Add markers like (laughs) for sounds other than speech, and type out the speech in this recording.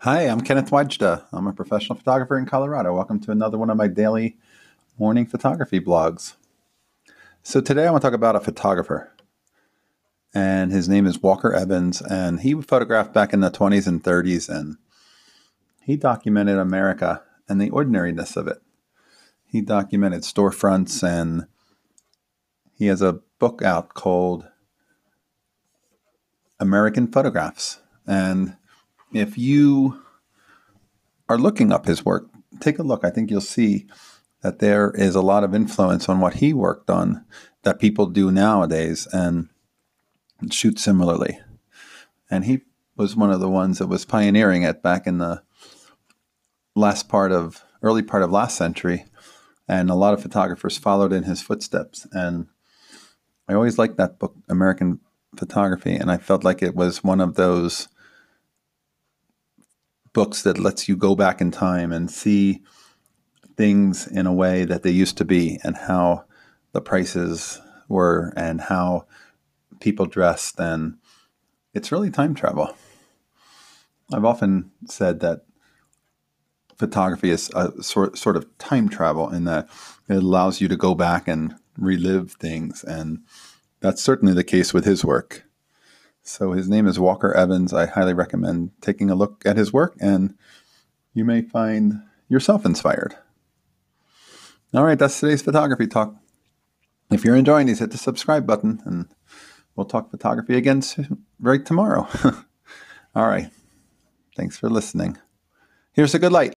Hi, I'm Kenneth Wajda. I'm a professional photographer in Colorado. Welcome to another one of my daily morning photography blogs. So, today I want to talk about a photographer, and his name is Walker Evans. And he photographed back in the 20s and 30s, and he documented America and the ordinariness of it. He documented storefronts, and he has a book out called American Photographs. And if you are looking up his work, take a look. I think you'll see that there is a lot of influence on what he worked on that people do nowadays and shoot similarly. And he was one of the ones that was pioneering it back in the last part of early part of last century and a lot of photographers followed in his footsteps and I always liked that book American Photography and I felt like it was one of those books that lets you go back in time and see things in a way that they used to be and how the prices were and how people dressed and it's really time travel. I've often said that photography is a sort sort of time travel in that it allows you to go back and relive things and that's certainly the case with his work. So his name is Walker Evans. I highly recommend taking a look at his work, and you may find yourself inspired. All right, that's today's photography talk. If you're enjoying these, hit the subscribe button, and we'll talk photography again right tomorrow. (laughs) All right. Thanks for listening. Here's a good light.